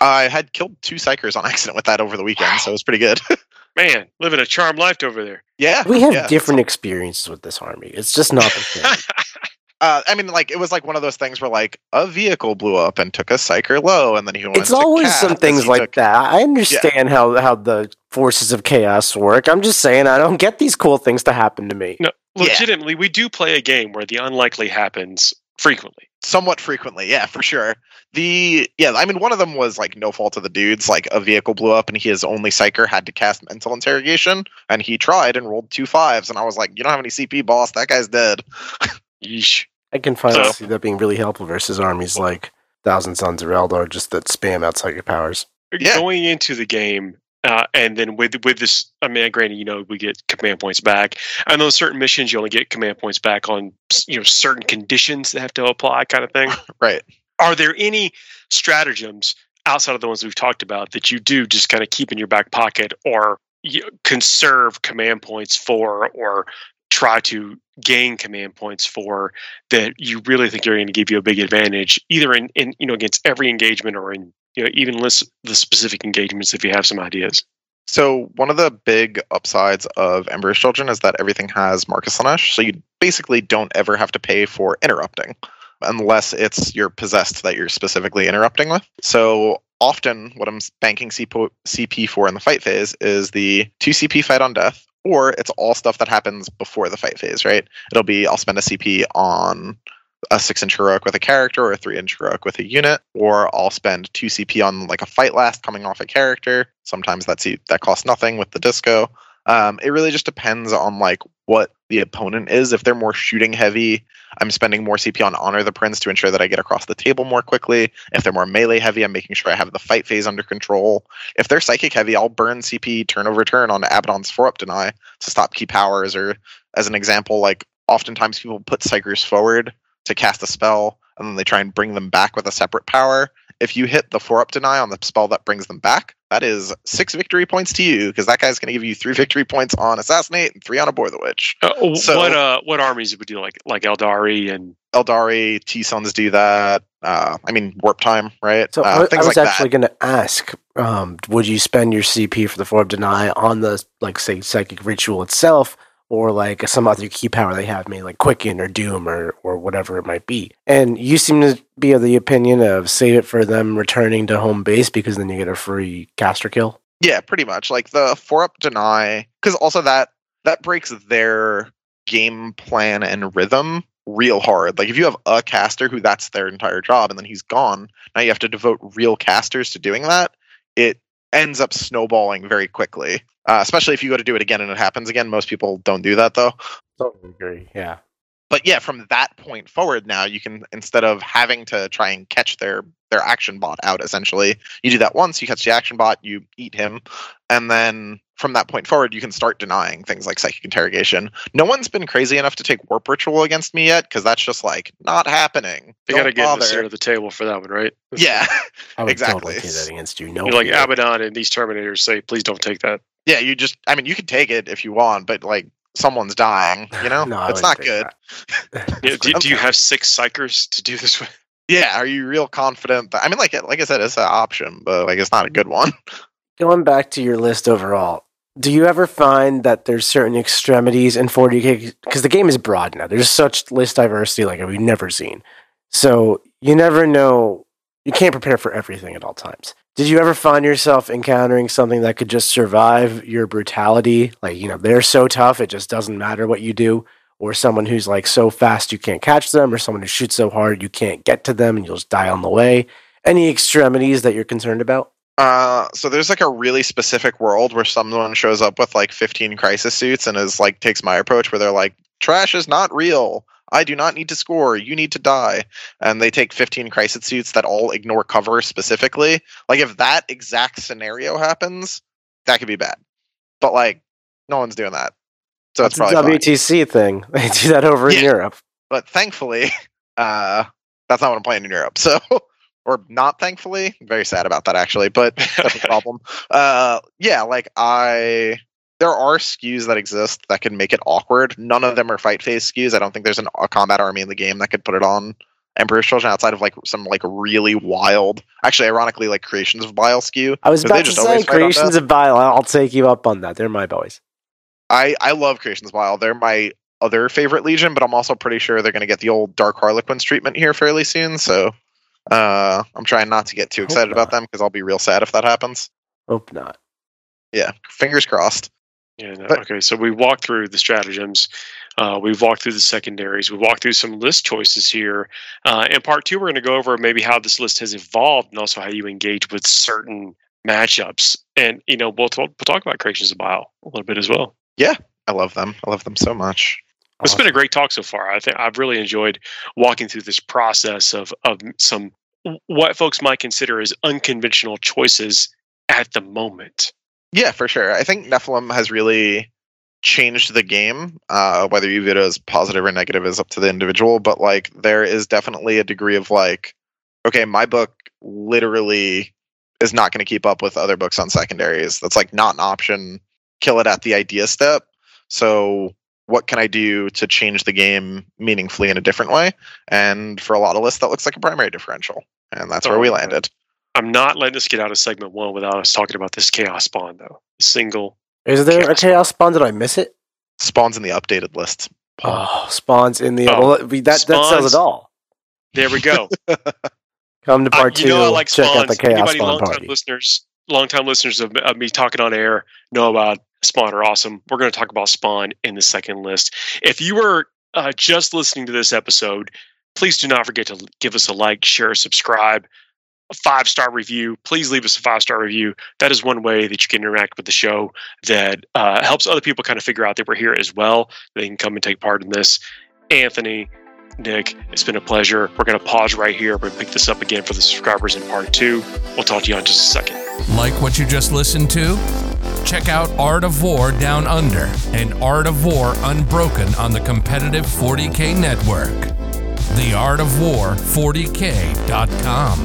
I had killed two psykers on accident with that over the weekend, so it was pretty good. Man, living a charmed life over there. yeah, We have yeah. different experiences with this army. It's just not the same. Uh, I mean, like it was like one of those things where like a vehicle blew up and took a psyker low, and then he went. it's to always some things like took- that. I understand how how the forces of chaos work. I'm just saying I don't get these cool things to happen to me. No, Yeah. legitimately, we do play a game where the unlikely happens frequently. somewhat frequently yeah for sure the yeah i mean one of them was like no fault of the dudes like a vehicle blew up and his only psyker had to cast mental interrogation and he tried and rolled two fives and i was like you don't have any cp boss that guy's dead Yeesh. I can finally So- see that being really helpful versus armies like Thousand Sons of Eldar, just that spam outside your powers. Yeah. Going into the game, Uh, and then with with this, I mean, granted, you know, we get command points back. And those certain missions, you only get command points back on you know certain conditions that have to apply, kind of thing. Right. Are there any stratagems outside of the ones we've talked about that you do just kind of keep in your back pocket, or you conserve command points for, or try to gain command points for that you really think are going to give you a big advantage, either in, in you know against every engagement or in you know even list the specific engagements if you have some ideas. So one of the big upsides of Emperor's Children is that everything has Mark of Slaanesh, so you basically don't ever have to pay for interrupting, unless it's your possessed that you're specifically interrupting with. So often, what I'm banking CP for in the fight phase is the two CP fight on death, or it's all stuff that happens before the fight phase, right? It'll be I'll spend a CP on a six inch heroic with a character or a three inch heroic with a unit, or I'll spend two CP on like a fight last coming off a character. Sometimes that's that costs nothing with the disco. Um, it really just depends on like what the opponent is. If they're more shooting heavy, I'm spending more CP on Honor the Prince to ensure that I get across the table more quickly. If they're more melee heavy, I'm making sure I have the fight phase under control. If they're psychic heavy, I'll burn CP turn over turn on Abaddon's four up deny to stop key powers. Or as an example, like oftentimes people put Psykers forward to cast a spell and then they try and bring them back with a separate power. If you hit the four up deny on the spell that brings them back, that is six victory points to you because that guy's going to give you three victory points on assassinate and three on abhor the witch. Uh, so, what uh, what armies would do like like Aeldari and Aeldari T Sons do that. Uh, I mean warp time, right? So uh, I, I, was like actually going to ask, um, would you spend your CP for the four up deny on the like say psychic ritual itself, or like some other key power they have, maybe like Quicken or Doom or or whatever it might be. And you seem to be of the opinion of save it for them returning to home base because then you get a free caster kill. Yeah, pretty much. Like the four up deny, because also that that breaks their game plan and rhythm real hard. Like if you have a caster who that's their entire job and then he's gone, now you have to devote real casters to doing that. It ends up snowballing very quickly. Uh, especially if you go to do it again and it happens again. Most people don't do that though. Totally agree. Yeah. But yeah, from that point forward, now you can instead of having to try and catch their their action bot out, essentially, you do that once. You catch the action bot, you eat him, and then from that point forward, you can start denying things like psychic interrogation. No one's been crazy enough to take warp ritual against me yet because that's just like not happening. They got to get in the center of the table for that one, right? Yeah, I would exactly. totally take that against you. No, You're like Abaddon and these Terminators say, please don't take that. Yeah, you just. I mean, you can take it if you want, but like someone's dying. You know, No, it's wouldn't good. Yeah, do, do you have six psychers to do this with? Yeah, are you real confident? That, I mean, like like I said, it's an option, but like it's not a good one. Going back to your list overall, do you ever find that there's certain extremities in 40k because the game is broad now? There's such list diversity like we've never seen. So you never know. You can't prepare for everything at all times. Did you ever find yourself encountering something that could just survive your brutality? Like, you know, they're so tough, it just doesn't matter what you do. Or someone who's like so fast you can't catch them, or someone who shoots so hard you can't get to them and you'll just die on the way. Any extremities that you're concerned about? Uh, so there's like a really specific world where someone shows up with like 15 crisis suits and is like takes my approach where they're like, trash is not real. I do not need to score. You need to die. And they take 15 crisis suits that all ignore cover specifically. Like if that exact scenario happens, that could be bad. But like no one's doing that. So it's That's a probably fine. WTC thing. They do that over in Europe. But thankfully, uh that's not what I'm playing in Europe. So or not thankfully. I'm very sad about that actually, but that's a problem. Uh, yeah, like I, there are skews that exist that can make it awkward. None of them are fight phase skews. I don't think there's an, a combat army in the game that could put it on Emperor's Children outside of like some like really wild, actually, ironically, like Creations of Bile skew. I was about to say always fight on Creations of Bile. I'll take you up on that. They're my boys. I I love Creations of Bile. They're my other favorite Legion, but I'm also pretty sure they're going to get the old Dark Harlequins treatment here fairly soon. So uh, I'm trying not to get too excited about them because I'll be real sad if that happens. Hope not. Yeah, fingers crossed. Yeah, no, But- okay. So we walked through the stratagems. Uh, we've walked through the secondaries. We walked through some list choices here. Uh, in part two, we're going to go over maybe how this list has evolved and also how you engage with certain matchups. And you know, we'll, talk we'll talk about creations of bile a little bit as well. I love them. I love them so much. It's been a great talk so far. I think I've really enjoyed walking through this process of of some what folks might consider as unconventional choices at the moment. Yeah, for sure. I think Nephilim has really changed the game. Uh, whether you view it as positive or negative is up to the individual, but like there is definitely a degree of like, okay, my book literally is not going to keep up with other books on secondaries. That's like not an option. Kill it at the idea step. So what can I do to change the game meaningfully in a different way? And for a lot of lists, that looks like a primary differential, and that's where we Oh, landed. I'm not letting us get out of segment one without us talking about this chaos spawn though. Single. Is there a Chaos. chaos spawn? Did I miss it? Spawns in the updated list. Paul. Oh, spawns in the. Oh, well, we, that that sells spawns. it all. There we go. Come to Uh, part you know I two. like check out the chaos Anybody spawn longtime party. listeners, longtime listeners of, of me talking on air know about Spawn are awesome. We're going to talk about Spawn in the second list. If you were uh, just listening to this episode, please do not forget to give us a like, share, subscribe, a five star review. Please leave us a five star review. That is one way that you can interact with the show that uh, helps other people kind of figure out that we're here as well. They can come and take part in this. Anthony, Nick, it's been a pleasure. We're going to pause right here. We're going to pick this up again for the subscribers in part two. We'll talk to you in just a second. Like what you just listened to? Check out Art of War Down Under and Art of War Unbroken on the competitive 40K network. The Art of War 40K.com.